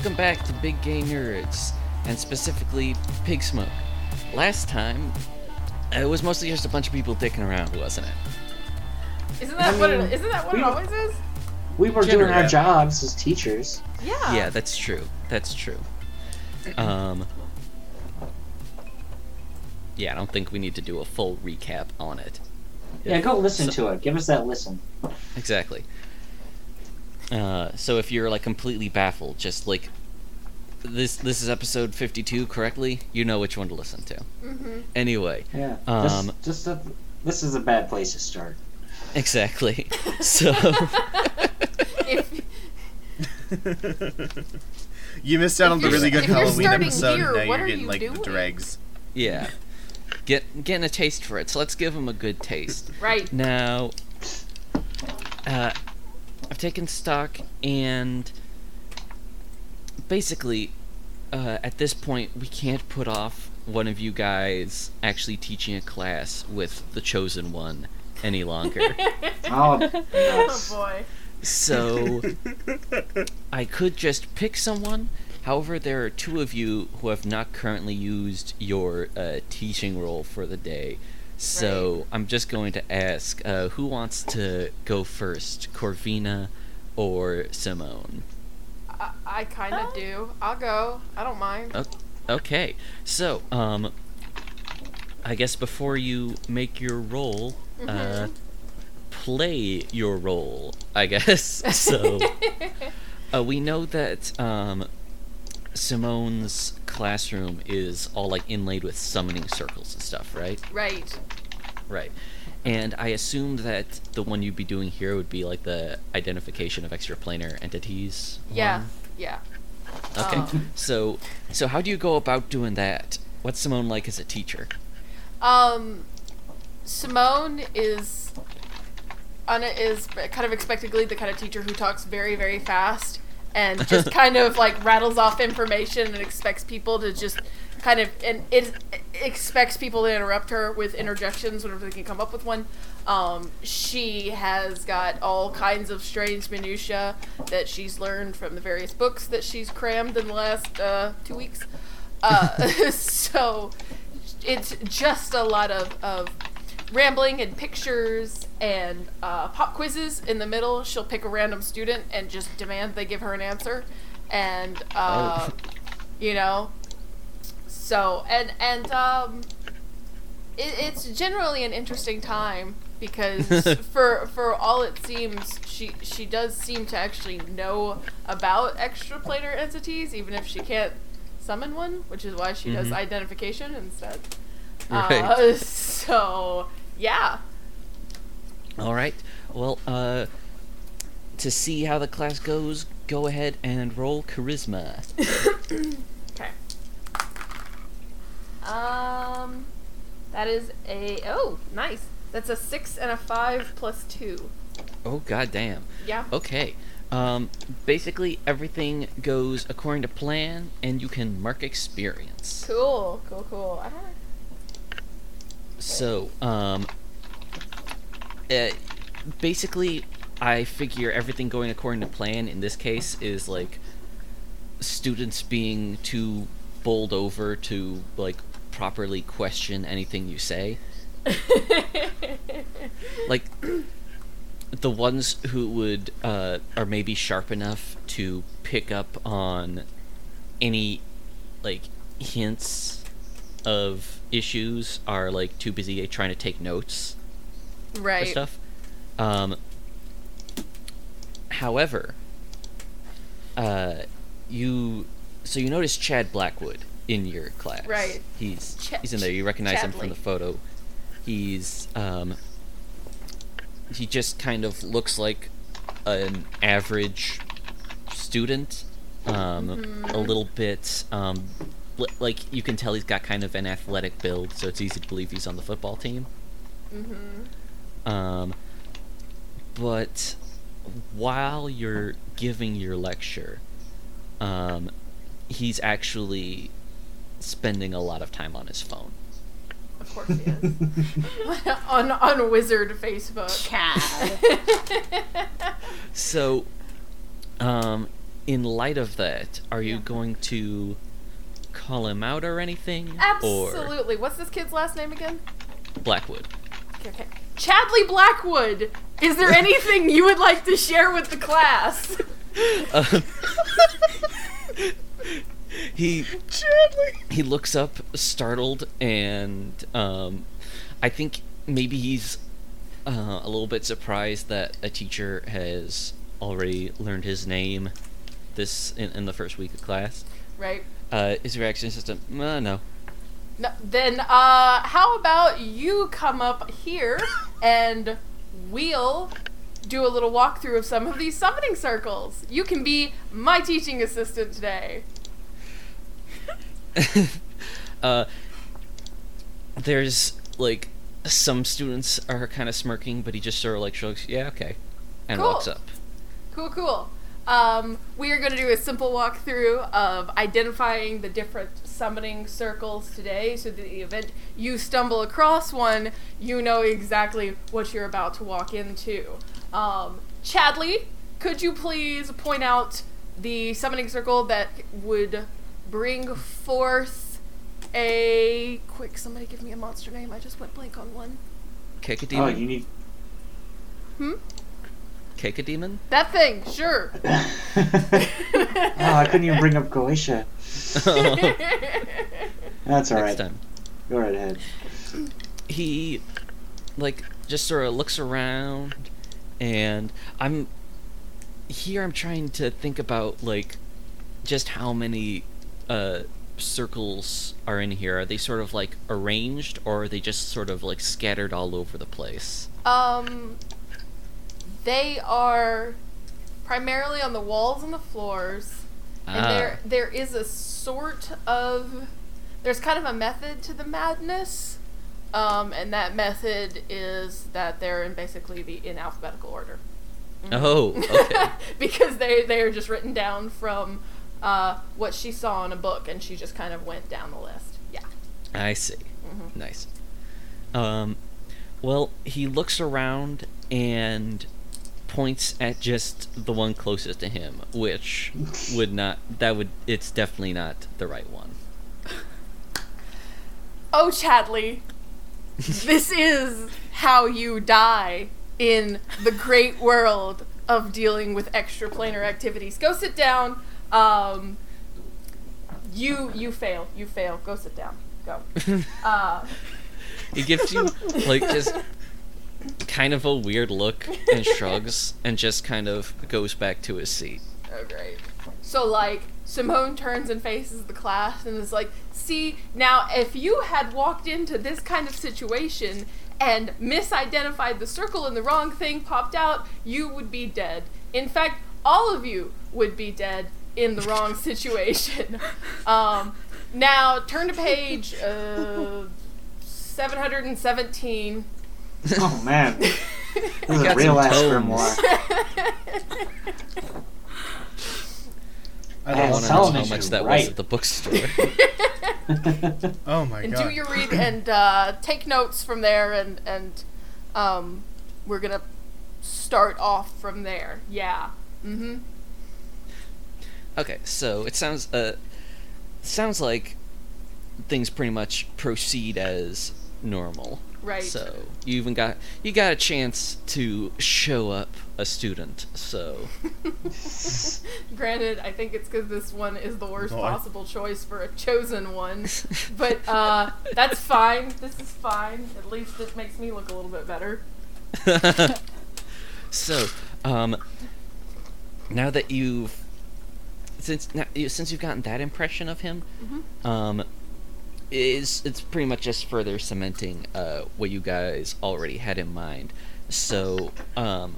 welcome back to Big Gay Nerds, and specifically Pig Smoke. Last time, it was mostly just a bunch of people dicking around, wasn't it? Isn't that I what mean, it, isn't that what we it always is? We were doing our jobs as teachers. Yeah. Yeah, that's true. That's true. Um. Yeah, I don't think we need to do a full recap on it. Yeah, go listen So- to it. Give us that listen. Exactly. Uh, so if you're like completely baffled, just like this this is episode 52 correctly, you know which one to listen to. hmm Anyway, Yeah. Um, this, just a, this is a bad place to start. exactly. So If, you missed out on If the really good Halloween episode, here, now you're getting you like the dregs. yeah, get getting a taste for it. So let's give them a good taste. right. Now, uh, I've taken stock, and basically, uh, at this point, we can't put off one of you guys actually teaching a class with the chosen one any longer. Oh, Oh boy. so, I could just pick someone. However, there are two of you who have not currently used your uh, teaching role for the day. So I'm just going to ask uh, who wants to go first, Corvina or Simone? I, I kind of do. I'll go. I don't mind. Oh. Okay, so um, I guess before you make your role, uh, Mhm. play your role. I guess so. Uh, we know that um, Simone's classroom is all like inlaid with summoning circles and stuff, right? right. Right. And I assumed that the one you'd be doing here would be like the identification of extraplanar entities. Yeah. one. Yeah. Okay. Um, so, so how do you go about doing that? What's Simone like as a teacher? Um, Simone is Anna is kind of expectedly the kind of teacher who talks very very fast and just kind of like rattles off information and expects people to just kind of and it expects people to interrupt her with interjections whenever they can come up with one. Um, she has got all kinds of strange minutia that she's learned from the various books that she's crammed in the last uh, two weeks. Uh, so it's just a lot of, of rambling and pictures and uh, pop quizzes in the middle. She'll pick a random student and just demand they give her an answer, and uh, Oh. you know, so and and um, it, it's generally an interesting time because for for all it seems, she she does seem to actually know about extraplanar entities, even if she can't summon one, which is why she does Mhm. identification instead. Right. Uh, so yeah. All right. Well, uh, to see how the class goes, go ahead and roll charisma. Um, that is a oh nice. That's a six and a five plus two. Oh goddamn. Yeah. Okay. Um, basically everything goes according to plan, and you can mark experience. Cool. Cool. Cool. I don't. So, um, uh, basically, I figure everything going according to plan in this case is like students being too bowled over to like properly question anything you say. Like the ones who would uh, are maybe sharp enough to pick up on any like hints of issues are like too busy trying to take notes right. stuff. Um, however, uh, you so you notice Chad Blackwood in your class. Right. He's Ch- he's in there. You recognize him from the photo. He's um. He just kind of looks like an average student. Um, a Mhm. little bit um, li- like you can tell he's got kind of an athletic build, so it's easy to believe he's on the football team. Mm-hmm. Um, but while you're giving your lecture, um, he's actually spending a lot of time on his phone. Of course he is. on on Wizard Facebook. Chad. So, um, in light of that, are you Yeah. going to call him out or anything? Or Absolutely. What's this kid's last name again? Blackwood? Okay, okay. Chadley Blackwood. Is there anything you would like to share with the class? Um, he he looks up startled and um, I think maybe he's uh, a little bit surprised that a teacher has already learned his name this in, in the first week of class. Right. Uh, his reaction system, uh, no. No, then, uh, how about you come up here and we'll do a little walkthrough of some of these summoning circles. You can be my teaching assistant today. uh, there's like some students are kind of smirking, but he just sort of like shrugs, yeah, okay, and Cool. walks up. Cool, cool. Um, we are going to do a simple walkthrough of identifying the different summoning circles today. So, that the event you stumble across one, you know exactly what you're about to walk into. Um, Chadley, could you please point out the summoning circle that would bring forth a quick? Somebody give me a monster name. I just went blank on one. Oh, you need. Hmm. Cacodemon? That thing. Sure. oh, I couldn't even bring up Goetia. That's all Next right. time. Go right ahead. he like just sort of looks around and i'm here i'm trying to think about like just how many uh circles are in here are they sort of like arranged or are they just sort of like scattered all over the place Um, they are primarily on the walls and the floors, and Ah. there there is a sort of there's kind of a method to the madness, um, and that method is that they're in basically the in alphabetical order. oh okay because they they are just written down from uh, what she saw in a book, and she just kind of went down the list. Yeah. i see Mhm. nice um well he looks around and points at just the one closest to him which would not that would it's definitely not the right one Oh, Chadley, this is how you die in the great world of dealing with extraplanar activities. Go sit down. Um, you you fail. You fail. Go sit down. Go. Uh, he gives you like just kind of a weird look and shrugs and just kind of goes back to his seat oh, great. So like Simone turns and faces the class and is like, "See, now if you had walked into this kind of situation." And misidentified the circle and the wrong thing popped out, you would be dead. In fact, all of you would be dead in the wrong situation. Um, now, turn to page uh, 717. Oh man, this is a real some ass tomes. grimoire. I I don't want to know Solomon how is much that was at the bookstore. Oh my and god. And do your read and uh, take notes from there and and um, we're gonna start off from there yeah mm-hmm okay, so it sounds uh sounds like things pretty much proceed as normal. right So you even got you got a chance to show up a student. So granted i think it's because this one is the worst No, I- possible choice for a chosen one but uh, that's fine this is fine at least it makes me look a little bit better so um now that you've since since you've gotten that impression of him, Mhm. um is it's pretty much just further cementing uh what you guys already had in mind. So um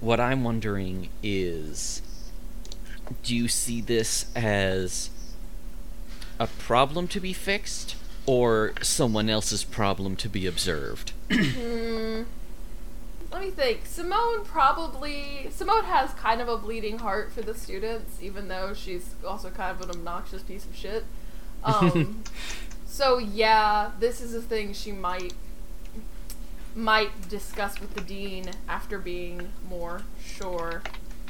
what I'm wondering is do you see this as a problem to be fixed or someone else's problem to be observed? Let me think. Simone probably Simone has kind of a bleeding heart for the students, even though she's also kind of an obnoxious piece of shit. Um, so yeah, this is a thing she might might discuss with the dean after being more sure.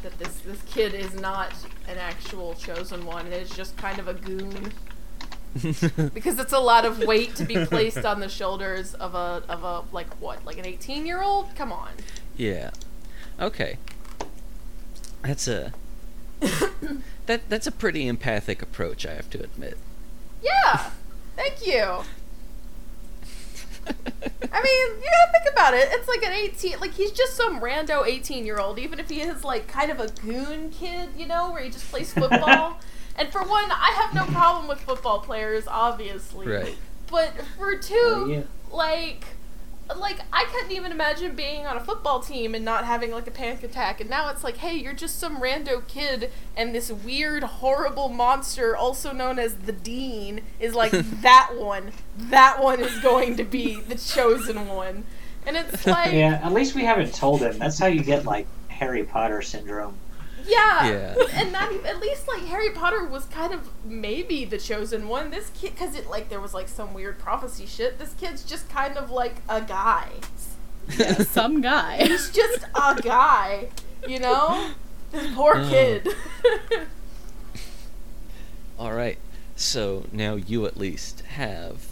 that this this kid is not an actual chosen one. It is just kind of a goon because it's a lot of weight to be placed on the shoulders of a of a like what like an 18 year old. Come on. Yeah. Okay. That's a that that's a pretty empathic approach, I have to admit. Yeah. Thank you. I mean, you gotta think about it. It's like an 18, like he's just some rando 18 year old, even if he is like kind of a goon kid, you know, where he just plays football. and for one, I have no problem with football players, obviously. Right. But for two, Oh, yeah. like, like I couldn't even imagine being on a football team and not having like a panic attack. And now it's like, hey, you're just some rando kid, and this weird, horrible monster, also known as the Dean, is like that one. That one is going to be the chosen one. And it's like, yeah, Yeah, at least we haven't told him. That's how you get like Harry Potter syndrome. Yeah. and not even, at least like Harry Potter was kind of maybe the chosen one. This kid, because it like there was like some weird prophecy shit. This kid's just kind of like a guy. Yeah, some guy. He's just a guy, you know? This poor Oh. kid. All right. So now you at least have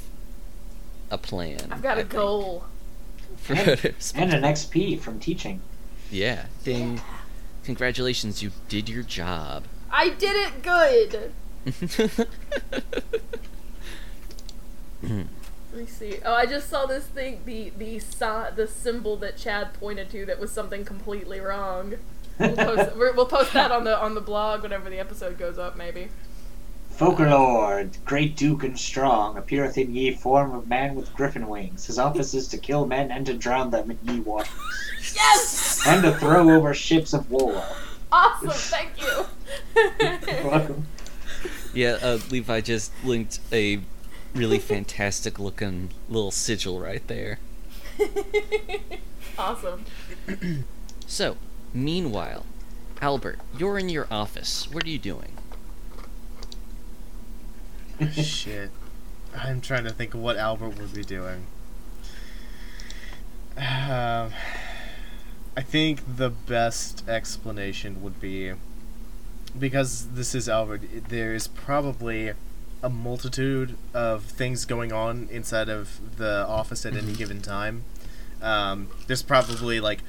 a plan. I've got I a think, goal. For And an XP from teaching. yeah. Ding. Congratulations, you did your job. I did it good. Let me see. Oh, I just saw this thing, the the the symbol that Chad pointed to that was something completely wrong. We'll post, we'll post that on the on the blog whenever the episode goes up, maybe. Focalor, great duke and strong, appeareth in ye form of man with griffin wings. His office is to kill men and to drown them in ye waters, Yes! and to throw over ships of war. Awesome, thank you. Welcome. Yeah, uh, Levi just linked a really fantastic looking little sigil right there. awesome. So, meanwhile, Albert, you're in your office. What are you doing? Shit. I'm trying to think of what Albert would be doing. Um, I think the best explanation would be because this is Albert, there is probably a multitude of things going on inside of the office at any given time. Um, there's probably like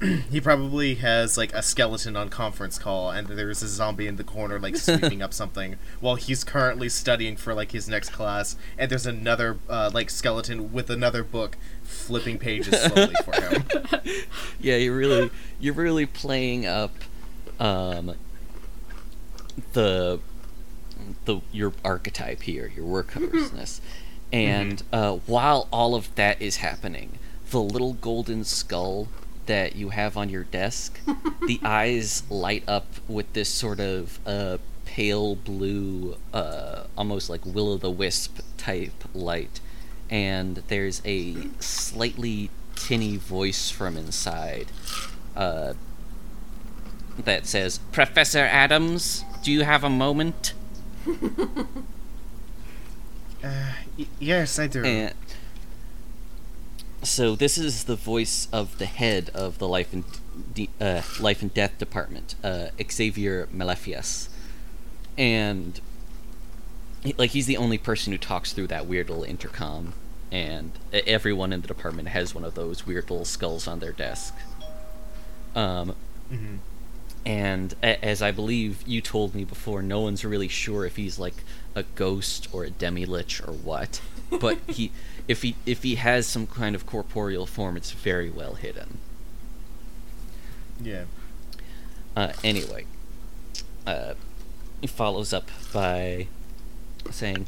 he probably has like a skeleton on conference call and there's a zombie in the corner like sweeping up something while he's currently studying for like his next class and there's another uh, like skeleton with another book flipping pages slowly for him Yeah, you're really you're really playing up um the the your archetype here, your workhorseness. And uh, while all of that is happening, the little golden skull that you have on your desk, the eyes light up with this sort of uh, pale blue, uh, almost like will o' the wisp type light, and there's a slightly tinny voice from inside uh, that says, Professor Adams, do you have a moment? uh, y- yes i do And so this is the voice of the head of the life and de- uh, life and death department, uh, Xavier Malefius, and he- like he's the only person who talks through that weird little intercom, and everyone in the department has one of those weird little skulls on their desk. Um, Mhm. and a- as I believe you told me before, no one's really sure if he's like a ghost or a demi lich or what. But he, if he if he has some kind of corporeal form, it's very well hidden. yeah Uh, anyway, uh, he follows up by saying,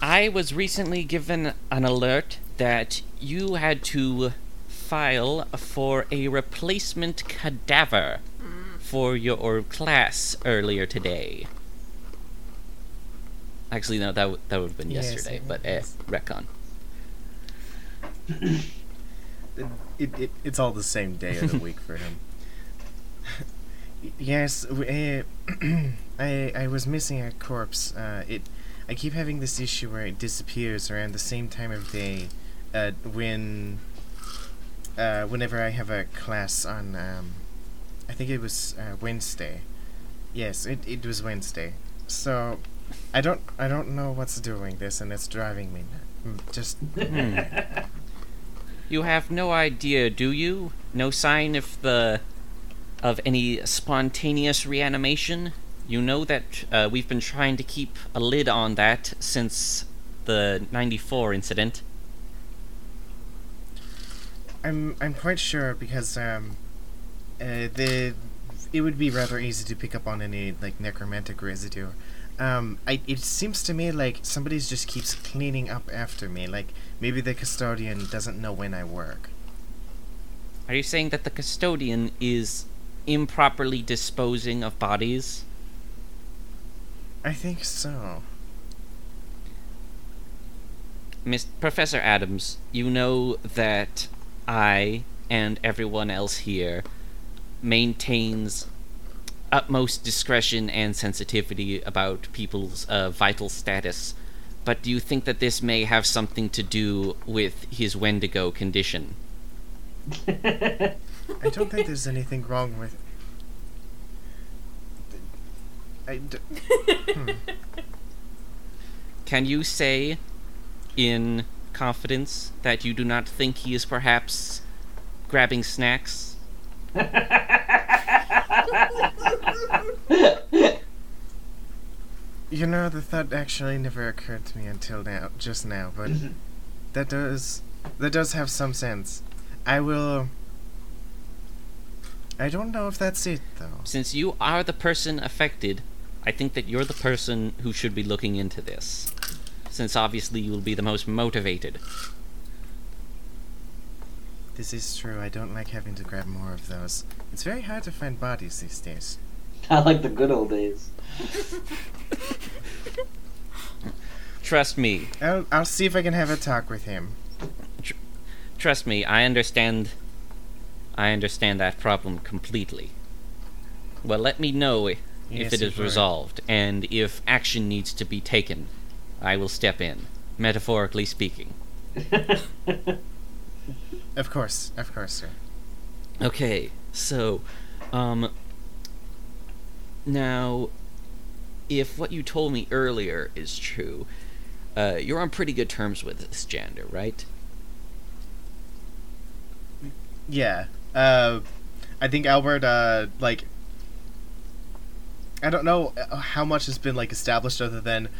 "I was recently given an alert that you had to file for a replacement cadaver for your class earlier today." Actually, no, that w- that would have been Yes, yesterday, but eh, was. Retcon. it, it, it's all the same day of the week for him. Yes, w- uh, I I was missing a corpse. Uh, it I keep having this issue where it disappears around the same time of day, uh, when uh, whenever I have a class on um, I think it was uh, Wednesday. Yes, it, it was Wednesday. So, I don't I don't know what's doing this, and it's driving me nu- mm, just. You have no idea, do you? No sign of the of any spontaneous reanimation. You know that uh, we've been trying to keep a lid on that since the '94 incident. I'm I'm quite sure because um, uh, the it would be rather easy to pick up on any like necromantic residue. Um, I it seems to me like somebody just keeps cleaning up after me. Like maybe the custodian doesn't know when I work. Are you saying that the custodian is improperly disposing of bodies? I think so. Miss Professor Adams, you know that I and everyone else here maintains utmost discretion and sensitivity about people's uh, vital status. But do you think that this may have something to do with his Wendigo condition? I don't think there's anything wrong with. I d- hmm. Can you say, in confidence, that you do not think he is perhaps grabbing snacks? You know, the thought actually never occurred to me until now, just now, but mm-hmm. that does that does have some sense. I will. I don't know if that's it though. Since you are the person affected, I think that you're the person who should be looking into this. Since obviously you will be the most motivated. This is true. I don't like having to grab more of those. It's very hard to find bodies these days. Not like the good old days. Trust me, I'll I'll see if I can have a talk with him. trust me, I understand. I understand that problem completely. Well, let me know if Yes, it you is resolved, and if action needs to be taken, I will step in, metaphorically speaking. Of course, of course, sir. Okay, so, um, now, if what you told me earlier is true, uh, you're on pretty good terms with this Jander, right? Yeah. Uh, I think Albert. Uh, like. I don't know how much has been like established other than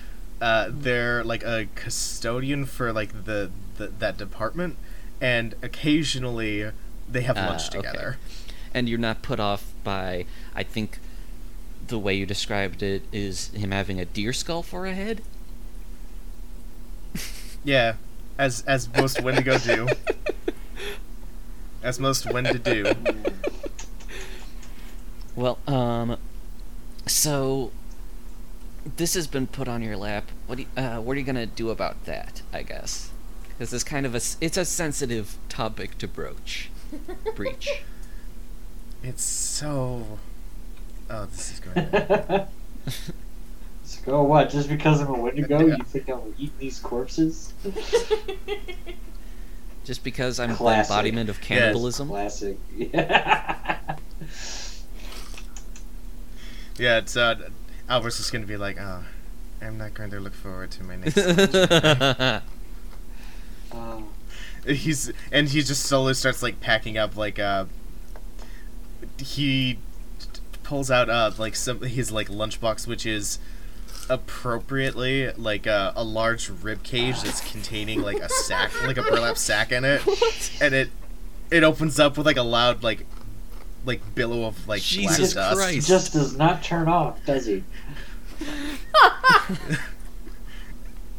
uh, they're like a custodian for like the, the that department, and occasionally they have Ah, lunch okay. together. And you're not put off by, I think, the way you described it is him having a deer skull for a head? Yeah, as as most Wendigo do. As most Wendigo do. Well, um, so this has been put on your lap. What do you, uh, what are you gonna do about that? I guess because it's kind of a it's a sensitive topic to broach, breach. It's so. Oh, this is going. So go what? Just because I'm a Wendigo, you think I'm eating these corpses? Just because I'm Classic. the embodiment of cannibalism. Classic. Yeah. Yeah, it's uh, Albert's just gonna be like, oh, I'm not going to look forward to my next. lunch." Oh. he's and he just slowly starts like packing up like uh. He t- pulls out uh like some his like lunchbox, which is appropriately like uh, a large rib cage that's containing like a sack, like a burlap sack in it, and it it opens up with like a loud like like billow of like Jesus black dust. Christ. Just does not turn off, does he?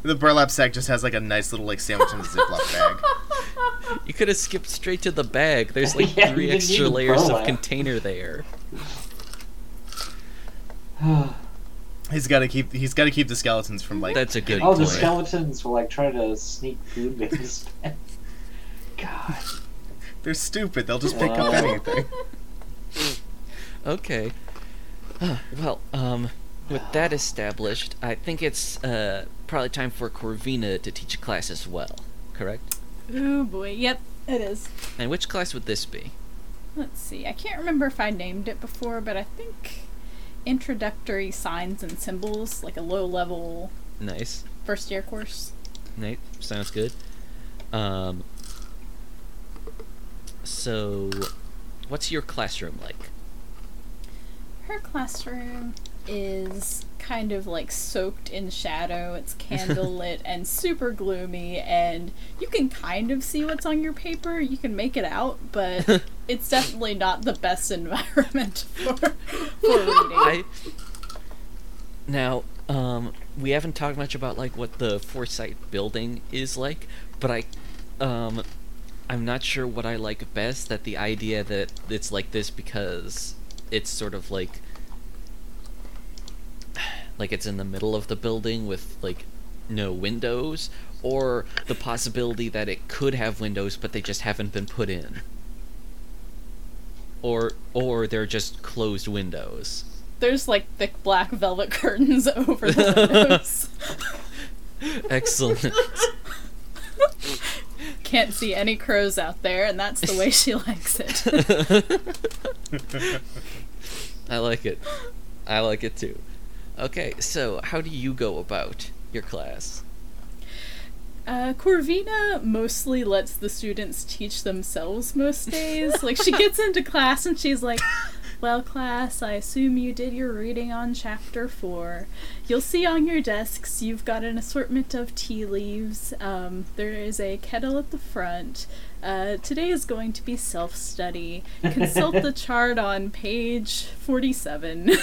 The burlap sack just has like a nice little like sandwich in a Ziploc bag. you could have skipped straight to the bag. There's like Yeah, three extra layers of container there. Oh, He's got to keep he's got to keep the skeletons from like. That's a good the point. The skeletons will like try to sneak food in his bed. God. They're stupid. They'll just pick Wow. up anything. Okay. well, um, with that established, I think it's uh probably time for Corvina to teach a class as well. Correct? Oh boy. Yep, it is. And which class would this be? let's see. I can't remember if I named it before, but I think introductory signs and symbols, like a low level Nice. first year course. Nate, sounds good. Um, so, what's your classroom like? Her classroom is kind of like soaked in shadow. It's candlelit and super gloomy, and you can kind of see what's on your paper. You can make it out, but it's definitely not the best environment for, for reading. I now, um, we haven't talked much about like what the Foresight building is like, but I, um, I'm not sure what I like best. That the idea that it's like this because it's sort of like, like it's in the middle of the building with like no windows, or the possibility that it could have windows but they just haven't been put in. Or, or they're just closed windows. There's like thick black velvet curtains over the windows. Excellent. Can't see any crows out there, and that's the way she likes it. I like it. I like it too. Okay, so how do you go about your class? Uh, Corvina mostly lets the students teach themselves most days. Like, she gets into class and she's like, Well, class, I assume you did your reading on chapter 4. You'll see on your desks you've got an assortment of tea leaves. Um, there is a kettle at the front. Uh, today is going to be self study. Consult the chart on page 47.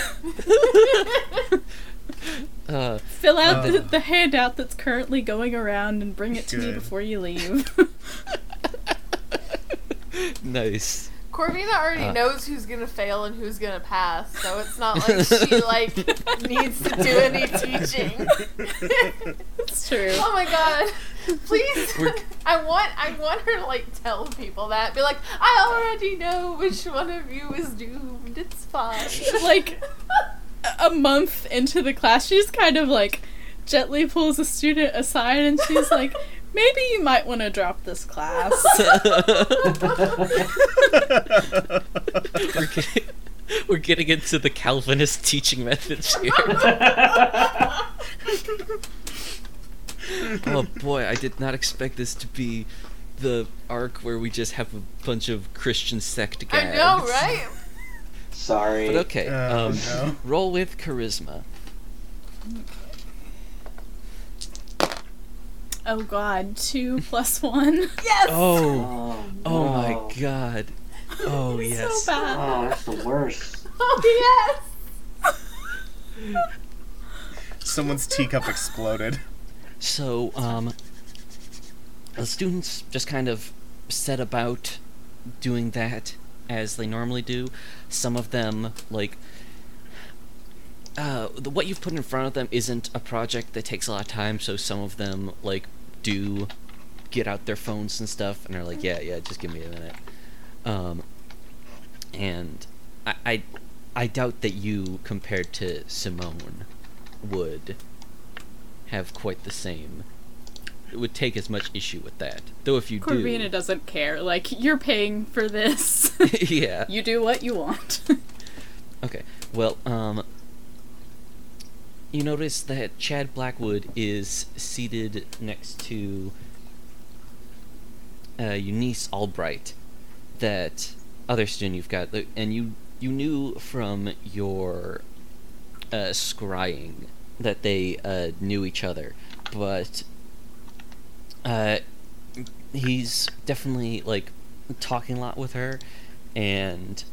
Uh, Fill out the, Oh. the handout that's currently going around and bring it to me before you leave. nice. Corvina already Uh. knows who's gonna fail and who's gonna pass, so it's not like she like needs to do any teaching. it's true. oh my god. Please We're- I want I want her to like tell people that. Be like, I already know which one of you is doomed. It's fine. like a month into the class, she's kind of like gently pulls a student aside and she's like, maybe you might want to drop this class. we're, getting, we're getting into the Calvinist teaching methods here. oh boy, I did not expect this to be the arc where we just have a bunch of Christian sect guys. I gags. know, right? Sorry. But okay, Oh, um, no. roll with charisma. oh god, two plus one. Yes. Oh, Oh, oh no. my god. Oh yes. So bad. Oh, that's the worst. Oh yes. Someone's teacup exploded. So, um, the students just kind of set about doing that as they normally do. Some of them, like, uh, the, what you've put in front of them isn't a project that takes a lot of time, so some of them, like, do get out their phones and stuff, and are like, yeah, yeah, just give me a minute. Um, and I, I, I doubt that you, compared to Simone, would have quite the same. It would take as much issue with that. Though if you Corvina do, doesn't care. Like, you're paying for this. yeah. you do what you want. Okay. Well, um, you notice that Chad Blackwood is seated next to uh, Eunice Albright, that other student you've got, and you you knew from your uh, scrying that they uh, knew each other, but uh, he's definitely like talking a lot with her, and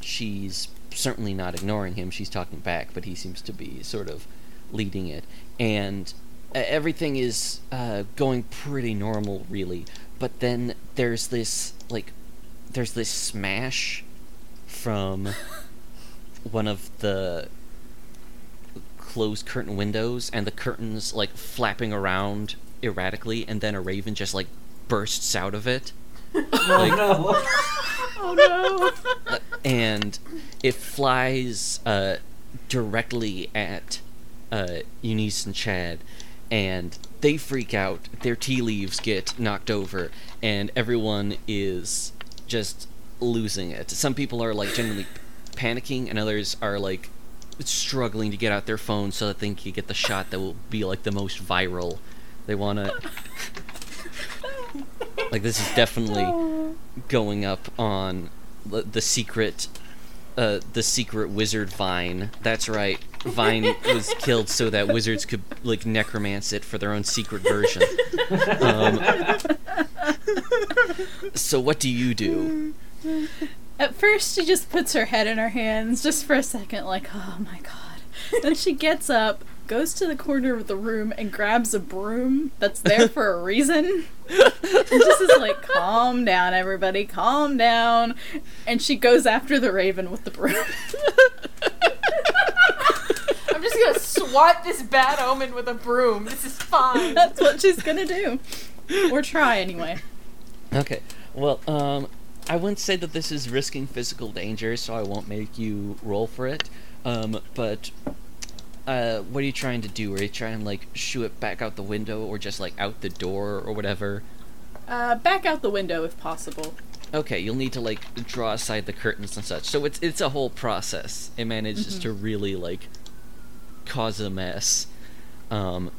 she's certainly not ignoring him. She's talking back, but he seems to be sort of leading it, and uh, everything is uh, going pretty normal, really. But then there's this like, there's this smash from one of the closed curtain windows, and the curtains like flapping around erratically, and then a raven just like bursts out of it. Like, no. oh no. and it flies uh, directly at uh, Eunice and Chad, and they freak out. Their tea leaves get knocked over, and everyone is just losing it. Some people are like genuinely panicking, and others are like struggling to get out their phone so that they can get the shot that will be like the most viral. They want to. like this is definitely going up on the, the secret uh, the secret wizard vine that's right vine was killed so that wizards could like necromance it for their own secret version um, so what do you do At first, she just puts her head in her hands just for a second, like, oh my god. then she gets up, goes to the corner of the room, and grabs a broom that's there for a reason. and just is like, calm down, everybody, calm down. And she goes after the raven with the broom. I'm just gonna swat this bad omen with a broom. This is fine. that's what she's gonna do. Or try, anyway. okay well um i wouldn't say that this is risking physical danger so i won't make you roll for it um but uh what are you trying to do are you trying to like shoo it back out the window or just like out the door or whatever Uh, back out the window if possible. Okay, you'll need to like draw aside the curtains and such. So it's it's a whole process. It manages to really like cause a mess. Um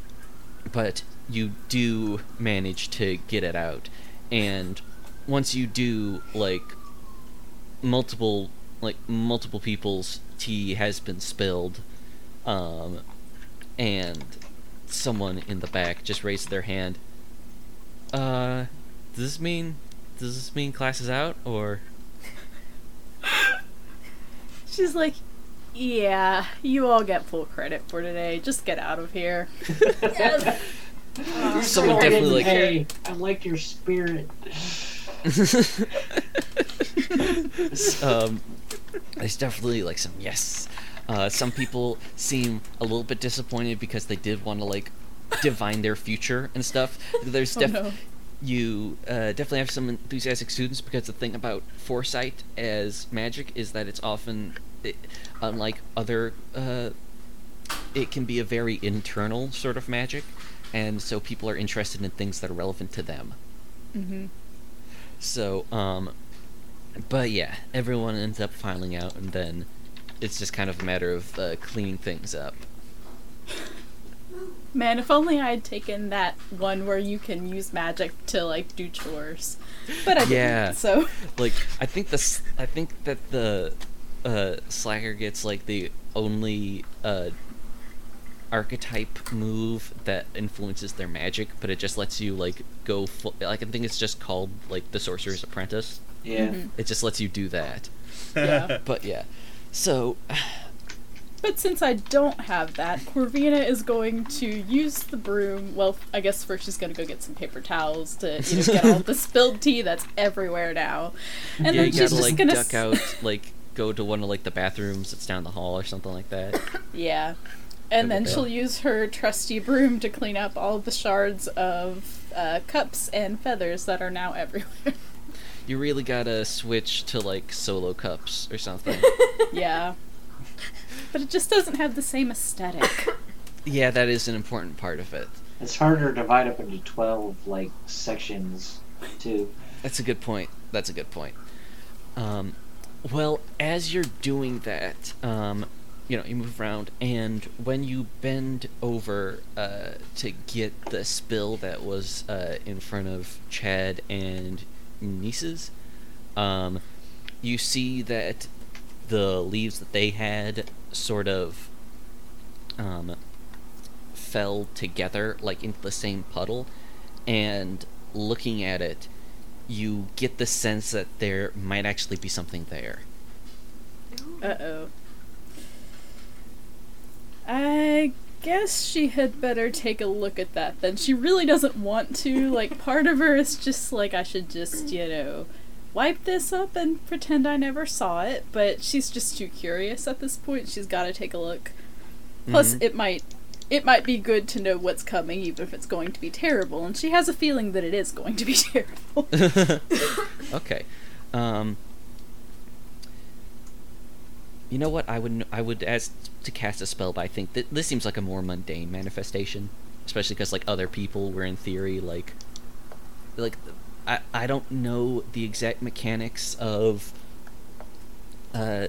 but you do manage to get it out. And once you do like multiple like multiple people's tea has been spilled um and someone in the back just raised their hand. Uh does this mean does this mean class is out or She's like, yeah, you all get full credit for today. Just get out of here. You're Someone so definitely, like- Hey, I like your spirit. um there's definitely like some yes. Uh some people seem a little bit disappointed because they did want to like divine their future and stuff. There's Oh, no. you uh, definitely have some enthusiastic students because the thing about foresight as magic is that it's often it, unlike other uh, it can be a very internal sort of magic and so people are interested in things that are relevant to them. Hmm so um but yeah everyone ends up filing out and then it's just kind of a matter of uh, cleaning things up Man, if only I had taken that one where you can use magic to like do chores. But I didn't. So like I think the I think that the uh, slacker gets like the only uh, archetype move that influences their magic, but it just lets you like go full. Like I think it's just called like the Sorcerer's Apprentice. Yeah. Mhm. It just lets you do that. Yeah. But yeah, so But since I don't have that, Corvina is going to use the broom. Well, I guess first she's going to go get some paper towels to you know, get all the spilled tea that's everywhere now. And yeah, then you she's gotta just like going to duck out, like go to one of like the bathrooms that's down the hall or something like that. Yeah. And then she'll use her trusty broom to clean up all the shards of uh, cups and feathers that are now everywhere. You really gotta switch to like solo cups or something. yeah. But it just doesn't have the same aesthetic. yeah, that is an important part of it. It's harder to divide up into twelve like sections too. That's a good point. That's a good point. Um, well, as you're doing that, um, you know, you move around, and when you bend over uh, to get the spill that was uh, in front of Chad and Eunice's, um, you see that the leaves that they had sort of um, fell together, like into the same puddle, and looking at it, you get the sense that there might actually be something there. Uh oh. I guess she had better take a look at that then. She really doesn't want to. Like, part of her is just like, I should just, you know, wipe this up and pretend I never saw it. But she's just too curious at this point. She's got to take a look. Plus, Mhm. it might. It might be good to know what's coming, even if it's going to be terrible, and she has a feeling that it is going to be terrible. okay. Um, you know what? I would I would ask to cast a spell, but I think that this seems like a more mundane manifestation, especially because like other people were in theory like like I, I don't know the exact mechanics of uh,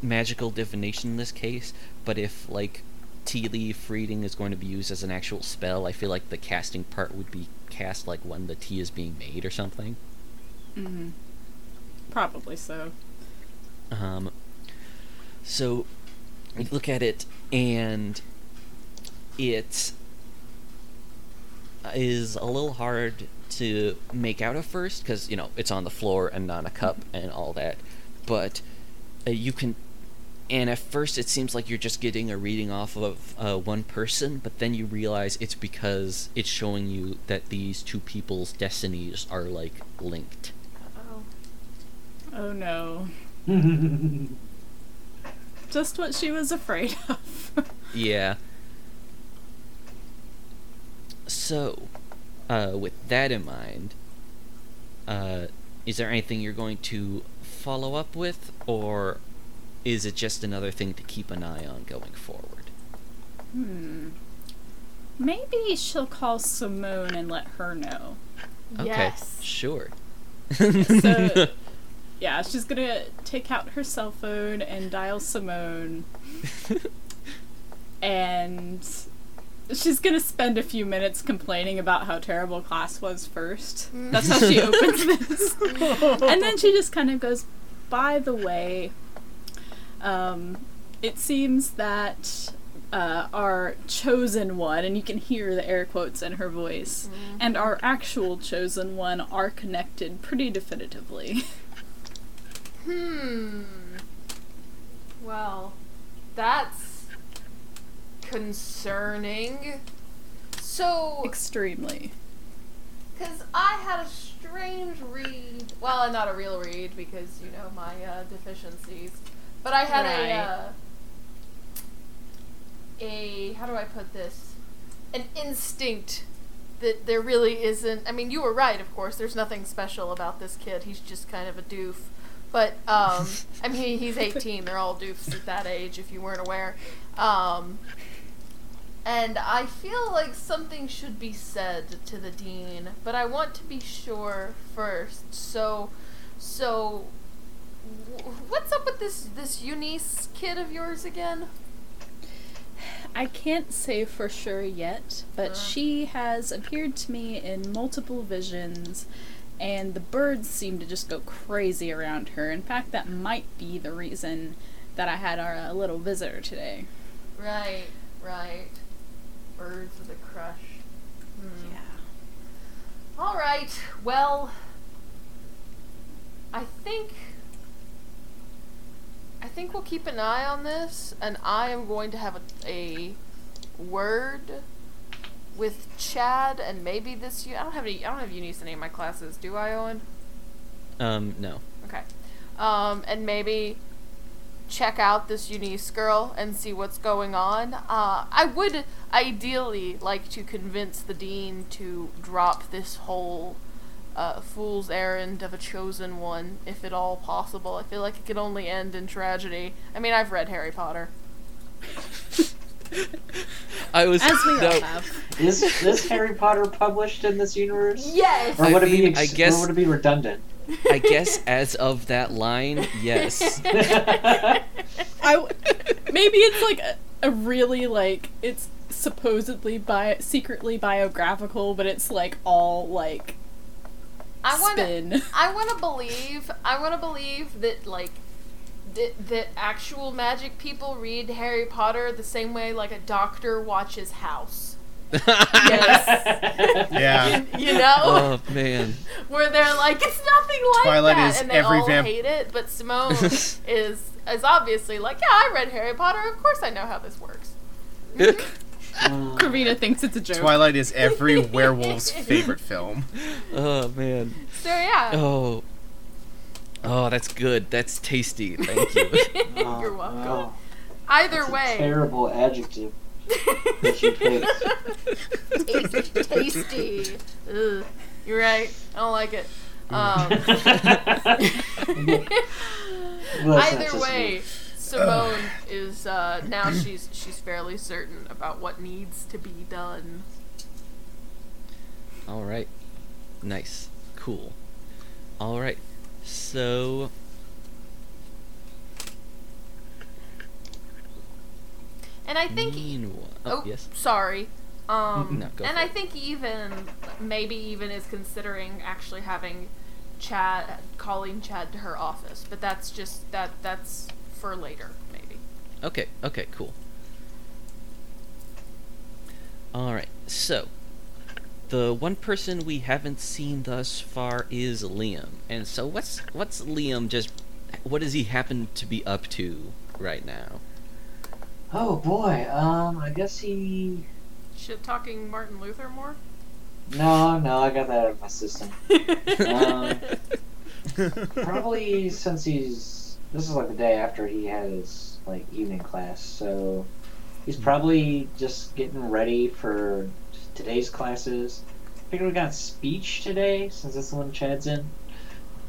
magical divination in this case, but if like tea leaf reading is going to be used as an actual spell, I feel like the casting part would be cast like when the tea is being made or something. Mm-hmm. Probably so. Um, so you look at it, and it is a little hard to make out at first because you know it's on the floor and not a cup and all that. But uh, you can, and at first it seems like you're just getting a reading off of uh, one person, but then you realize it's because it's showing you that these two people's destinies are like linked. Oh. Oh no. Just what she was afraid of. Yeah. So, uh, with that in mind, uh, is there anything you're going to follow up with, or is it just another thing to keep an eye on going forward? hmm. Maybe she'll call Simone and let her know. Okay, Yes. sure. So, yeah, she's gonna take out her cell phone and dial Simone, and she's gonna spend a few minutes complaining about how terrible class was first. That's how she opens this. and then she just kind of goes, by the way, um, it seems that uh, our chosen one, and you can hear the air quotes in her voice, and our actual chosen one are connected pretty definitively. Hmm. Well, that's concerning. So, Extremely. because I had a strange read. Well, not a real read because you know my uh, deficiencies. But I had Right. a uh, a how do I put this? An instinct that there really isn't. I mean, you were right, of course. There's nothing special about this kid. He's just kind of a doof. But um, I mean, he's 18. They're all doofs at that age, if you weren't aware. Um, and I feel like something should be said to the dean, but I want to be sure first. So, so, wh- what's up with this this Eunice kid of yours again? I can't say for sure yet, but Uh. she has appeared to me in multiple visions, and the birds seem to just go crazy around her. In fact, that might be the reason that I had our uh, little visitor today. Right, right. Birds with a crush. Hmm. Yeah. All right. Well, I think I think we'll keep an eye on this, and I am going to have a, a word with Chad and maybe this. Year. I don't have any. I don't have Eunice in any of my classes. Do I, Owen? Um, no. Okay. Um, and maybe check out this Eunice girl and see what's going on. Uh, I would ideally like to convince the dean to drop this whole uh, fool's errand of a chosen one, if at all possible. I feel like it could only end in tragedy. I mean, I've read Harry Potter. I was As we no, all have. Is this Harry Potter published in this universe? Yes. Or I would it be? mean, I guess- Or would it be redundant? I guess as of that line, yes. I w- maybe it's like a, a really like it's supposedly bi- secretly biographical, but it's like all like I want to. I want to believe. I want to believe that like that, that actual magic people read Harry Potter the same way like a doctor watches House. Yes. Yeah. you know, oh man. where they're like it's nothing like Twilight that, is and they every all vamp- hate it. But Simone is is obviously like, yeah, I read Harry Potter. Of course, I know how this works. Karina thinks it's a joke. Twilight is every werewolf's favorite film. oh man. So yeah, Oh. Oh, that's good. That's tasty. Thank you. oh, you're welcome. wow. Either That's a way, terrible adjective. that you picked. tasty, tasty. Ugh. You're right. I don't like it. Um, Well, either way, me. Simone is uh, now she's she's fairly certain about what needs to be done. All right. Nice. cool. All right. So And I think meanwhile, Oh, oh, yes. sorry. Um, No, and I it. think even maybe even is considering actually having Chad calling Chad to her office, but that's just that that's for later maybe. Okay, okay, cool. Alright, so the one person we haven't seen thus far is Liam. And so what's what's Liam just what does he happen to be up to right now? Oh boy, um, I guess he. Shit talking Martin Luther more. No, no, I got that out of my system. Um, Probably since he's. This is like the day after he had his like evening class, so he's probably just getting ready for today's classes. I think we got speech today since that's the one Chad's in,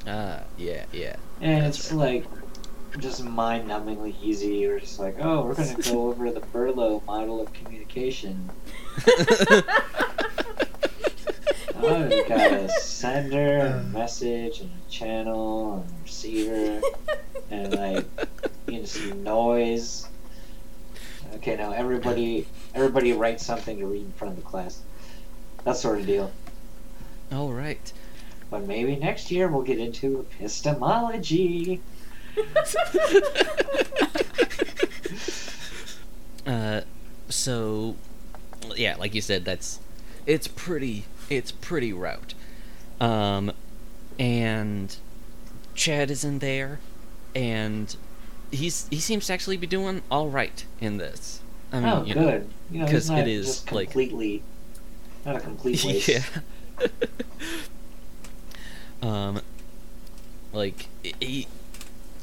Ah, yeah, yeah. and That's it's right. like just mind-numbingly easy. We're just like, oh, we're gonna go over the Berlo model of communication. Oh, got a sender, a message, and a channel, and a receiver, and like you know, some noise. Okay, now everybody, everybody write something to read in front of the class. That sort of deal. Alright. But maybe next year we'll get into epistemology. Uh, so, yeah, like you said, that's it's pretty it's pretty route. Um, and Chad is in there, and he's he seems to actually be doing all right in this. I mean, oh, you good. You know, it like- completely, not a complete waste. yeah. um, like he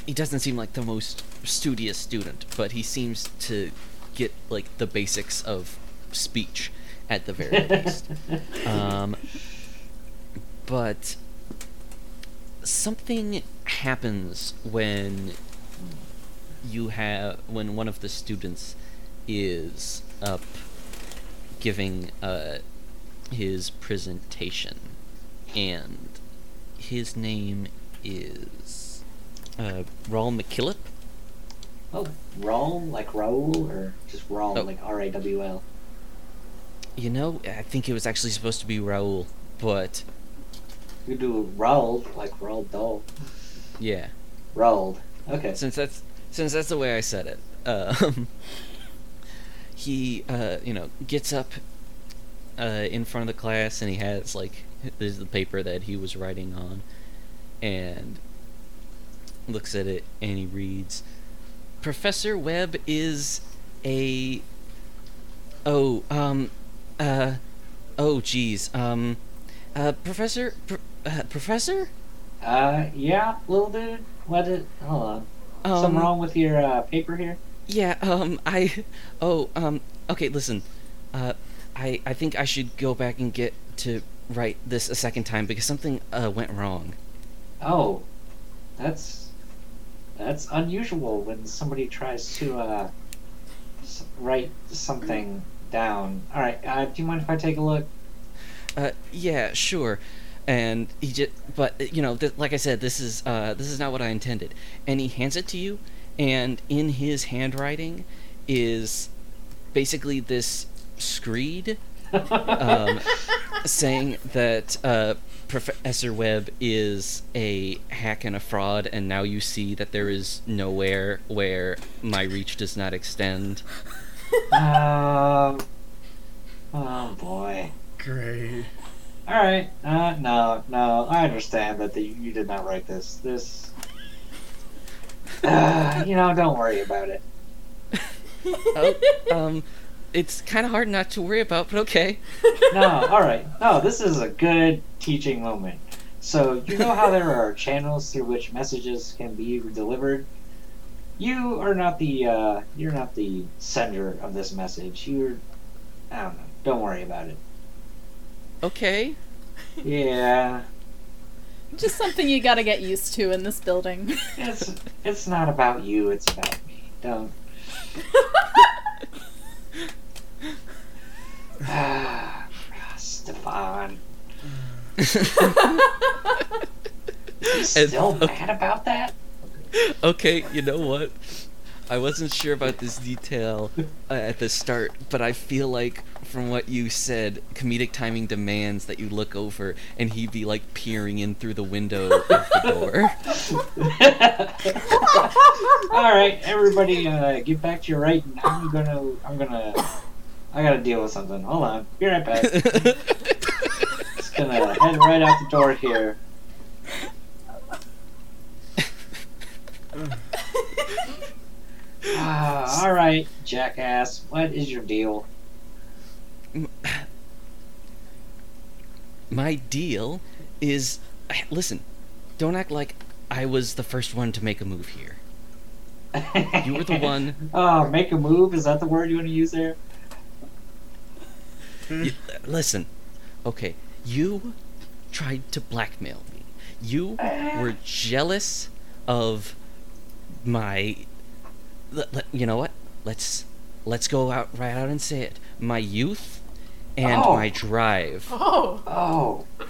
he doesn't seem like the most studious student, but he seems to get like the basics of speech at the very least. Um, but something happens when you have when one of the students is up giving uh, his presentation, and his name is uh, Raul McKillop. oh, Raul, like Raul, or just Raul, Oh. like R A W L. You know, I think it was actually supposed to be Raul, but You do Raul, like Roald Dahl. yeah. Raul. Okay. since that's since that's the way I said it. Um, he, uh, you know, gets up uh, in front of the class and he has like this is the paper that he was writing on, and looks at it and he reads, "Professor Webb is a oh um uh oh geez um uh Professor pr- uh, Professor Uh, yeah, little dude. What did? Hold on. Something Um, wrong with your uh, paper here? Yeah, um, I. Oh, um, okay, listen. Uh, I, I think I should go back and get to write this a second time because something, uh, went wrong. Oh, that's that's unusual when somebody tries to uh s- write something down. All right. Uh, do you mind if I take a look? Uh, yeah, sure. And he just, but, you know, th- like I said, this is, uh, this is not what I intended. And he hands it to you, and in his handwriting is basically this screed um, saying that uh, Professor Webb is a hack and a fraud, and now you see that there is nowhere where my reach does not extend. um. Oh boy. Great. All right. Uh, no, no. I understand that the, you did not write this. This. Uh, you know, don't worry about it. Oh, um, it's kind of hard not to worry about, but okay. No, all right. No, this is a good teaching moment. So you know how there are channels through which messages can be delivered. You are not the uh, you're not the sender of this message. You're I don't know. Don't worry about it. Okay. Yeah, Just something you gotta get used to in this building. it's it's not about you. It's about me. Don't. Ah, Stefan. You still mad about that? okay, you know what? I wasn't sure about this detail uh, at the start, but I feel like from what you said, comedic timing demands that you look over and he'd be like peering in through the window of the door. All right, everybody, uh, get back to your right. and I'm gonna, I'm gonna, I gotta deal with something. Hold on, be right back. Just gonna head right out the door here. Ah, all right, jackass. What is your deal? My deal is listen, don't act like I was the first one to make a move here. You were the one. Oh, make a move. Is that the word you want to use there? You, listen, okay, you tried to blackmail me. You were jealous of my. You know what? Let's let's go out right out and say it. My youth and Oh. my drive. Oh. Oh,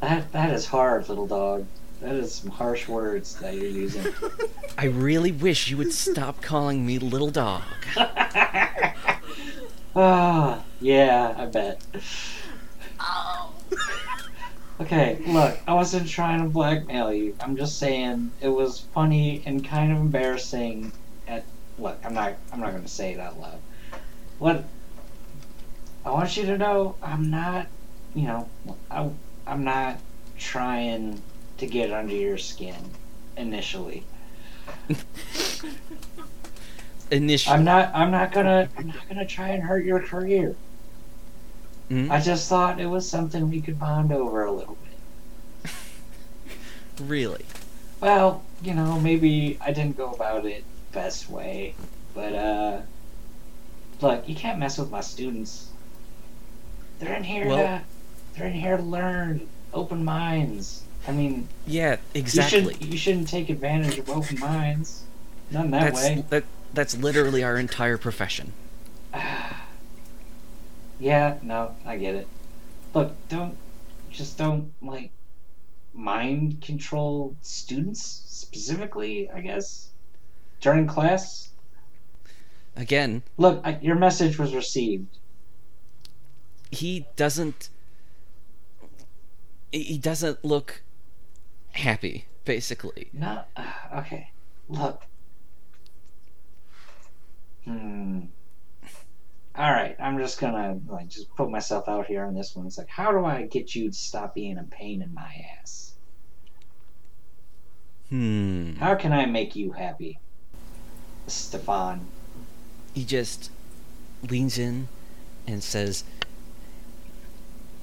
that that is hard, little dog. That is some harsh words that you're using. I really wish you would stop calling me little dog. Ah, yeah, I bet. Oh. Okay, look, I wasn't trying to blackmail you. I'm just saying it was funny and kind of embarrassing. At look, I'm not. I'm not gonna say it out loud. What I want you to know, I'm not. You know, I, I'm not trying to get under your skin initially. Initially, I'm not. I'm not gonna. I'm not gonna try and hurt your career. Hmm? I just thought it was something we could bond over a little bit. really. Well, you know, maybe I didn't go about it best way, but uh, look, you can't mess with my students. They're in here Well- to. They're in here to learn. Open minds. I mean, Yeah, you exactly. You shouldn't take advantage of open minds. Not in that that's way. that. That's literally our entire profession. yeah, no, I get it. Look, don't just don't like mind control students specifically. I guess during class. Again, Look, I, your message was received. He doesn't. He doesn't look happy. Basically, No, uh, okay. Look. Hmm. All right, I'm just gonna like just put myself out here on this one. It's like, how do I get you to stop being a pain in my ass? hmm. How can I make you happy, Stefan? He just leans in and says,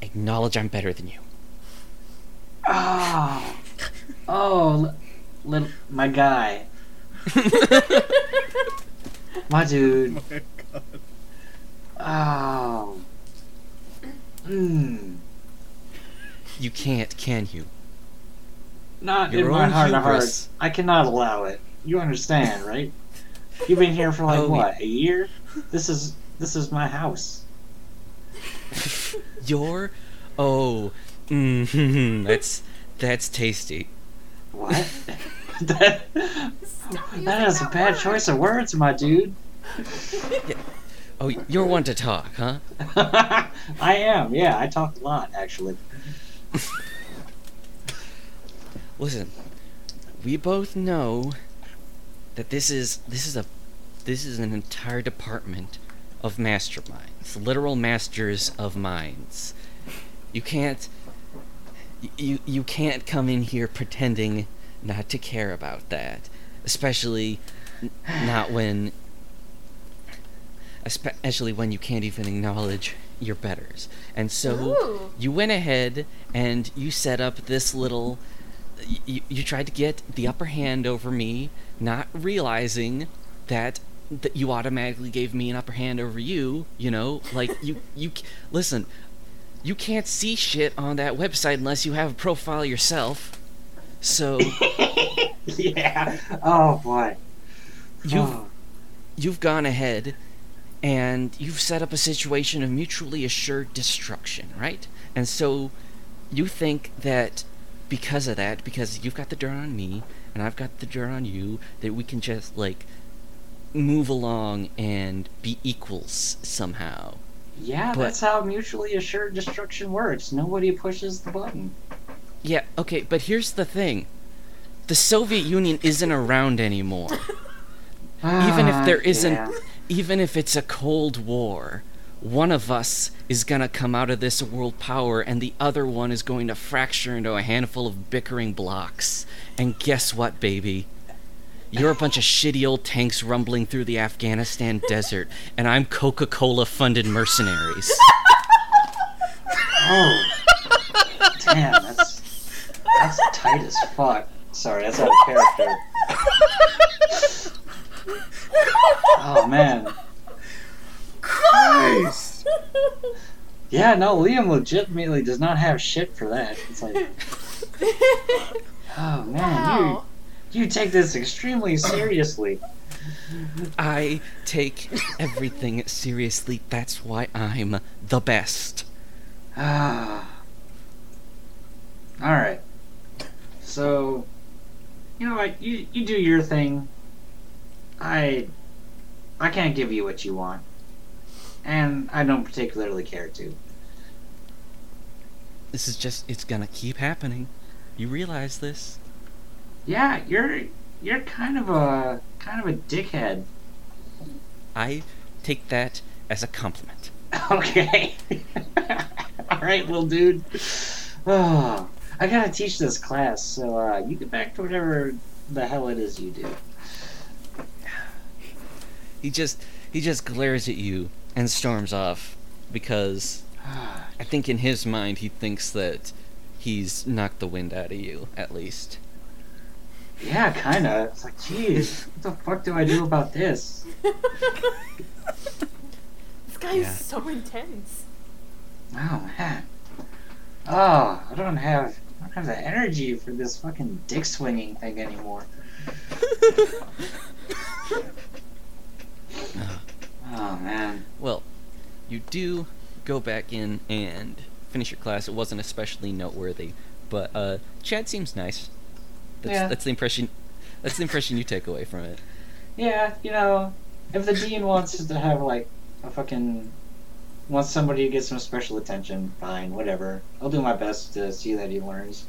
"Acknowledge I'm better than you." Oh, oh, little my guy, my dude. Oh my God. Oh, hmm. You can't, can you? Not Your in my own heart of hubris. hearts. I cannot allow it. You understand, right? You've been here for like Oh, what, a year? This is this is my house. Your, oh, mm, that's that's tasty. What? that, that is a bad choice of words, my dude. Oh, you're one to talk, huh? I am, yeah. I talk a lot, actually. Listen, we both know that this is this is a this is an entire department of masterminds, literal masters of minds. You can't you you can't come in here pretending not to care about that, especially not when especially when you can't even acknowledge your betters. And so Ooh. you went ahead and you set up this little you, you tried to get the upper hand over me not realizing that that you automatically gave me an upper hand over you you know like you you listen you can't see shit on that website unless you have a profile yourself so yeah. Oh boy. you've Oh. you've gone ahead and you've set up a situation of mutually assured destruction, right? And so you think that because of that, because you've got the dirt on me and I've got the dirt on you, that we can just like move along and be equals somehow. Yeah, But- that's how mutually assured destruction works. Nobody pushes the button. Yeah, okay, but here's the thing. The Soviet Union isn't around anymore. Even if there Ah, isn't yeah. even if it's a cold war, one of us is gonna come out of this world power and the other one is going to fracture into a handful of bickering blocks. And guess what, baby? You're a bunch of shitty old tanks rumbling through the Afghanistan desert, and I'm Coca Cola funded mercenaries. Oh, damn, that's that's tight as fuck. Sorry, that's out of character. Oh man, Christ! yeah, no, Liam legitimately does not have shit for that. It's like, oh man, wow. you you take this extremely seriously. I take everything seriously. That's why I'm the best. Ah. All right. So, you know what? You you do your thing. I I can't give you what you want, and I don't particularly care to. This is just, it's gonna keep happening. You realize this? Yeah, you're you're kind of a kind of a dickhead. I take that as a compliment. Okay. All right, little dude. Oh, I gotta teach this class, so uh, you get back to whatever the hell it is you do. He just, he just glares at you and storms off because I think in his mind he thinks that he's knocked the wind out of you, at least. Yeah, kinda. It's like, geez, what the fuck do I do about this? This guy Yeah. is so intense. Oh man. Oh, I don't have I don't have the energy for this fucking dick swinging thing anymore. Oh man. Well, you do go back in and finish your class. It wasn't especially noteworthy, but uh, Chad seems nice. That's, Yeah. that's the impression. That's the impression you take away from it. Yeah, you know, if the dean wants to have like a fucking wants somebody to get some special attention, fine, whatever. I'll do my best to see that he learns.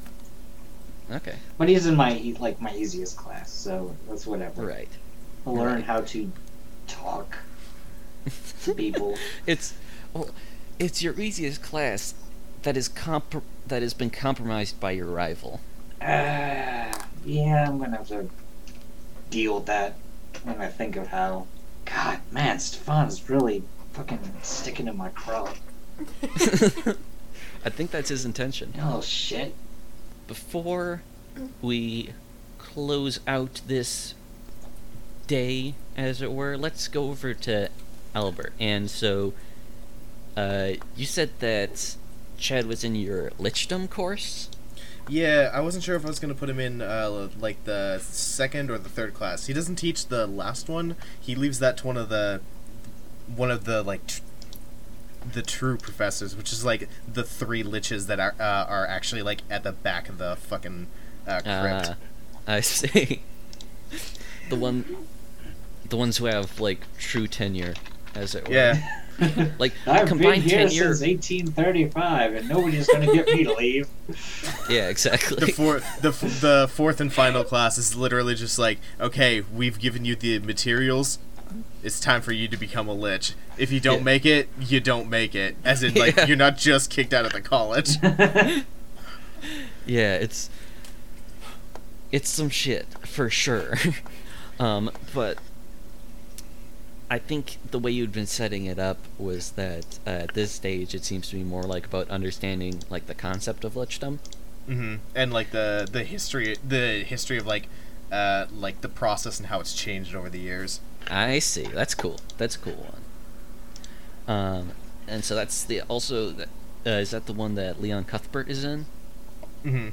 Okay, But he's in my like my easiest class, so that's whatever. right. I'll learn Right. how to talk to people. It's well, it's your easiest class that is comp- that has been compromised by your rival. Uh, yeah, I'm gonna have to deal with that when I think of how. God, man, Stefan's really fucking sticking to my craw. I think that's his intention. Oh shit. Before we close out this day, as it were, let's go over to Albert. And so, uh, you said that Chad was in your Lichdom course. Yeah, I wasn't sure if I was gonna put him in uh, like the second or the third class. He doesn't teach the last one. He leaves that to one of the one of the like tr- the true professors, which is like the three liches that are uh, are actually like at the back of the fucking uh, crypt. Uh, I see. the one, the ones who have like true tenure, as it were. yeah, Like I've been combined here tenure. since 1835, and nobody's gonna get me to leave. Yeah, the exactly. four the f- the fourth and final class is literally just like, okay, we've given you the materials. It's time for you to become a lich. If you don't Yeah. make it, you don't make it. As in, like, Yeah. you're not just kicked out of the college. Yeah, it's it's some shit for sure. um, but I think the way you'd been setting it up was that uh, at this stage it seems to be more like about understanding like the concept of lichdom. hmm And like the the history, the history of like, uh, like the process and how it's changed over the years. I see. That's cool. That's a cool one. Um, and so that's the also uh, is that the one that Leon Cuthbert is in? hmm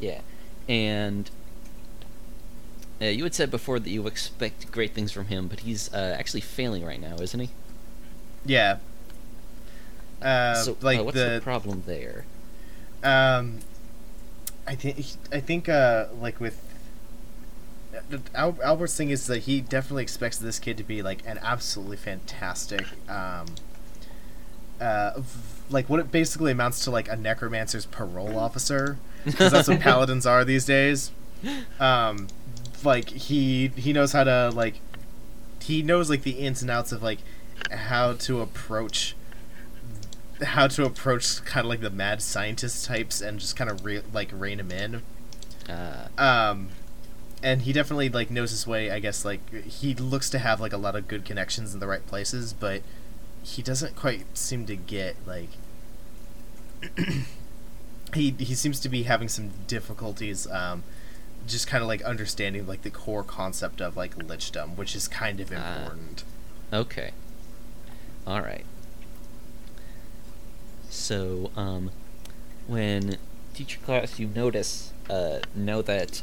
Yeah, and uh, you had said before that you expect great things from him, but he's uh, actually failing right now, isn't he? Yeah. Uh, so, like uh, what's the, the, problem there? Um, I think I think uh like with Al- Albert's thing is that he definitely expects this kid to be like an absolutely fantastic um uh v- like what it basically amounts to like a necromancer's parole officer because that's what paladins are these days. Um, like he he knows how to like he knows like the ins and outs of like how to approach how to approach kind of like the mad scientist types and just kind of re- like rein them in. Uh, Um, and he definitely like knows his way. I guess like he looks to have like a lot of good connections in the right places, but he doesn't quite seem to get like. he he seems to be having some difficulties. Um, just kind of like understanding like the core concept of like lichdom, which is kind of Ah. important. okay. All right. So, um, when teacher class, you notice, uh, know that,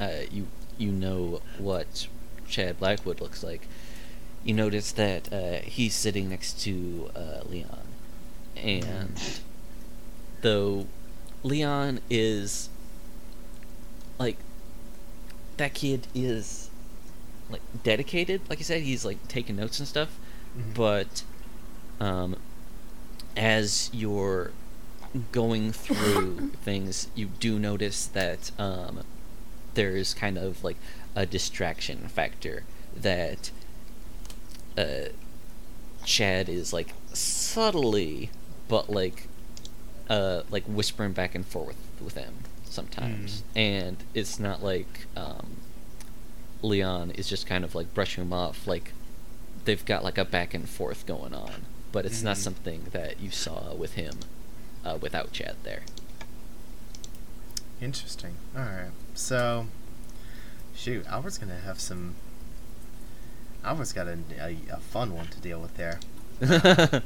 uh, you you know what Chad Blackwood looks like. You notice that uh, he's sitting next to uh, Leon, and though Leon is like that kid is like dedicated, like I said, he's like taking notes and stuff, Mhm. but um, as you're going through things, you do notice that um, there's kind of like a distraction factor that uh, Chad is like subtly, but like uh, like whispering back and forth with him sometimes, and it's not like um, Leon is just kind of like brushing him off. Like they've got like a back and forth going on, but it's not Mhm. something that you saw with him uh, without Chad there. Interesting. All right. So, shoot, Albert's gonna have some. Albert's got a, a, a fun one to deal with there.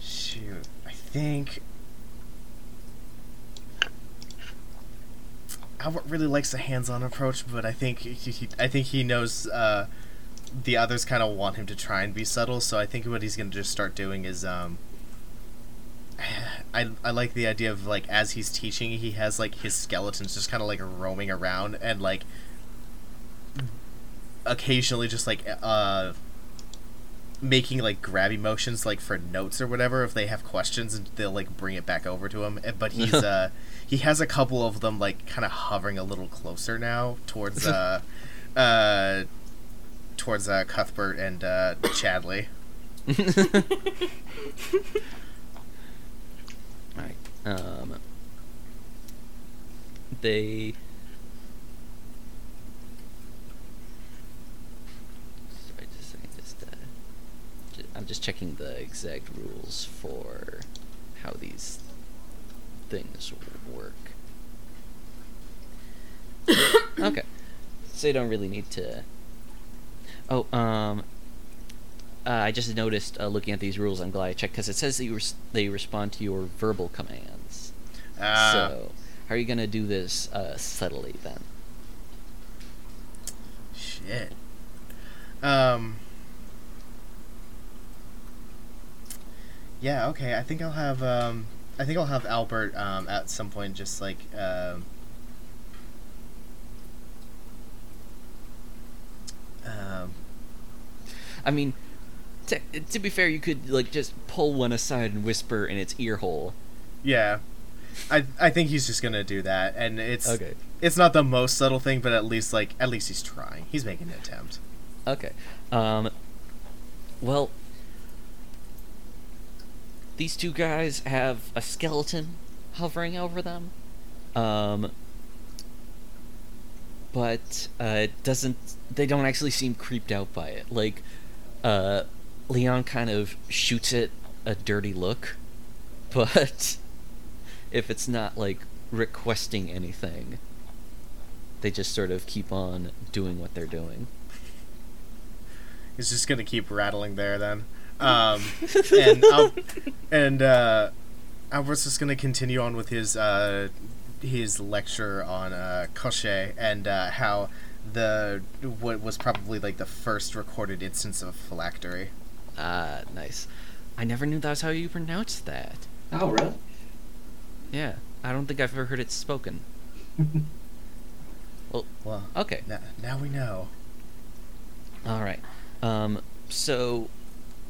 Shoot, I think Albert really likes a hands-on approach, but I think he, he I think he knows uh, the others kind of want him to try and be subtle. So I think what he's gonna just start doing is um, I, I like the idea of like as he's teaching, he has like his skeletons just kind of like roaming around and like occasionally just like uh making like grabby motions like for notes or whatever if they have questions and they'll like bring it back over to him Eh, but he's uh he has a couple of them like kind of hovering a little closer now towards uh uh towards uh Cuthbert and uh Chadley Alright. Um, they. Sorry, just a second, just, uh, ju- I'm just checking the exact rules for how these things work. okay. So you don't really need to. Oh, um, uh, I just noticed uh, looking at these rules. I'm glad I checked because it says that you res- they respond to your verbal commands. uh, so, how are you gonna do this uh, subtly then? Shit. Um. Yeah. Okay. I think I'll have. Um. I think I'll have Albert. Um. At some point, just like. Um. Um. I mean, to, to be fair, you could like just pull one aside and whisper in its ear hole. Yeah. I. I think he's just gonna do that, and it's. Okay. It's not the most subtle thing, but at least like at least he's trying. He's making an attempt. Okay. Um. Well, these two guys have a skeleton hovering over them. Um. But uh, it doesn't. They don't actually seem creeped out by it. Like, uh, Leon kind of shoots it a dirty look, but if it's not like requesting anything, they just sort of keep on doing what they're doing. It's just gonna keep rattling there then. Um, and Al- and uh, Albert's just gonna continue on with his uh, his lecture on uh, Koschei and uh, how the what was probably like the first recorded instance of phylactery. Ah, nice. I never knew that's how you pronounced that. Oh, really? Yeah, I don't think I've ever heard it spoken. Well, well, Okay, now, now we know. all right. Um, so,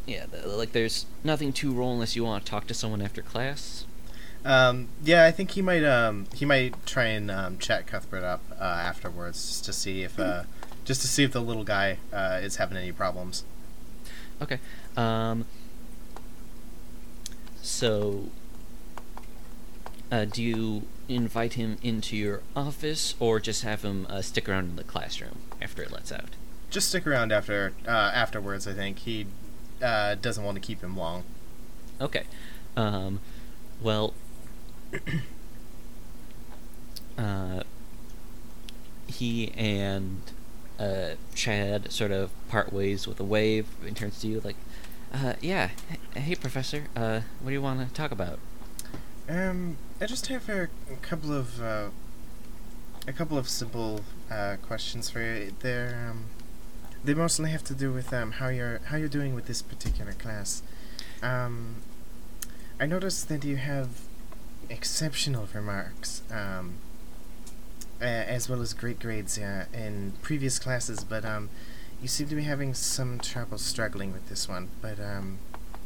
yeah, like there's nothing to roll unless you want to talk to someone after class. Um, yeah, I think he might. Um, he might try and um, chat Cuthbert up uh, afterwards, just to see if, uh, just to see if the little guy uh, is having any problems. Okay. Um. So, uh, do you invite him into your office, or just have him uh, stick around in the classroom after it lets out? Just stick around after uh, afterwards. I think he uh, doesn't want to keep him long. Okay. Um. Well. uh. He and uh, Chad sort of part ways with a wave and turns to you like, uh, yeah, hey, Professor, uh, what do you want to talk about? Um, I just have a, a couple of uh, a couple of simple uh, questions for you. They're um, they mostly have to do with um, how you're how you're doing with this particular class. Um, I noticed that you have exceptional remarks, um, a- as well as great grades uh, in previous classes, but um, you seem to be having some trouble struggling with this one. But um,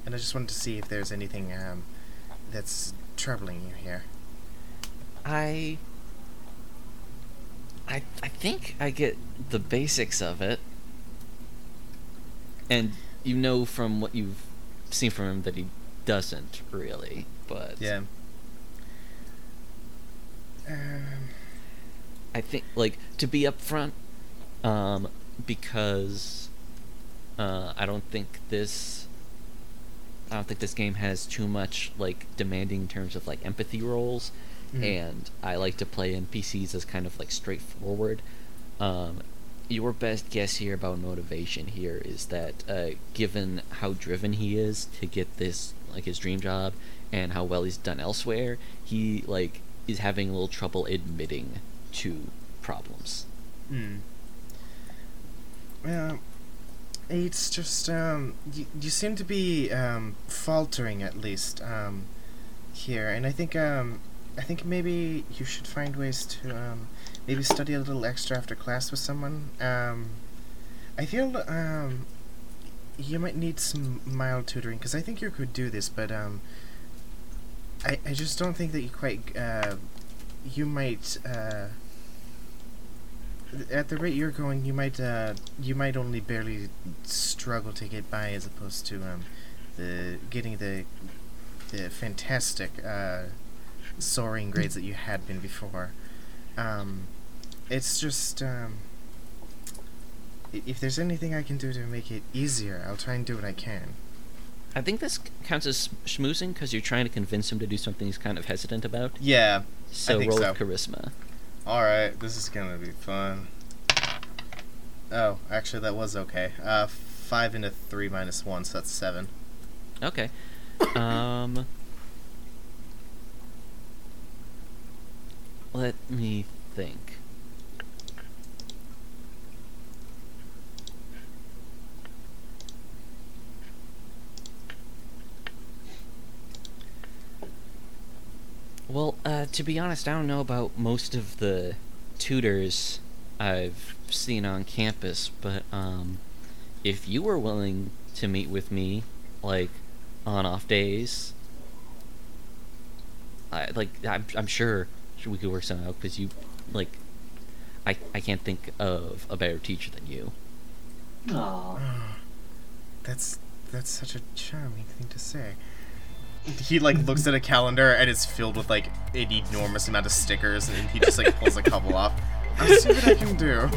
and I just wanted to see if there's anything um, that's troubling you here. I I I think I get the basics of it. And you know from what you've seen from him that he doesn't really, but Yeah. Um, I think like to be upfront um because uh I don't think this I don't think this game has too much like demanding in terms of like empathy roles Mhm. and I like to play NPCs as kind of like straightforward. Um, your best guess here about motivation here is that uh, given how driven he is to get this like his dream job and how well he's done elsewhere, he like is having a little trouble admitting to problems. Hmm. Well, it's just um, you, you seem to be um, faltering at least um, here, and I think um, I think maybe you should find ways to um, maybe study a little extra after class with someone. Um, I feel um, you might need some mild tutoring because I think you could do this, but um, I I just don't think that you quite uh, you might. Uh, at the rate you're going, you might uh, you might only barely struggle to get by, as opposed to um, the getting the the fantastic uh, soaring grades that you had been before. Um, it's just um, if there's anything I can do to make it easier, I'll try and do what I can. I think this counts as schmoozing because you're trying to convince him to do something he's kind of hesitant about. Yeah. So roll so. charisma. All right. This is gonna be fun. Oh, actually, that was okay. Uh, five into three minus one, so that's seven. Okay. Um. Let me think. Well, uh, to be honest, I don't know about most of the tutors I've seen on campus, but um, if you were willing to meet with me, like on off days, I like I'm I'm sure we could work something out because you like I I can't think of a better teacher than you. Aw. That's that's such a charming thing to say. He like looks at a calendar and it's filled with like an enormous amount of stickers, and he just like pulls a couple off. I'll see what I can do.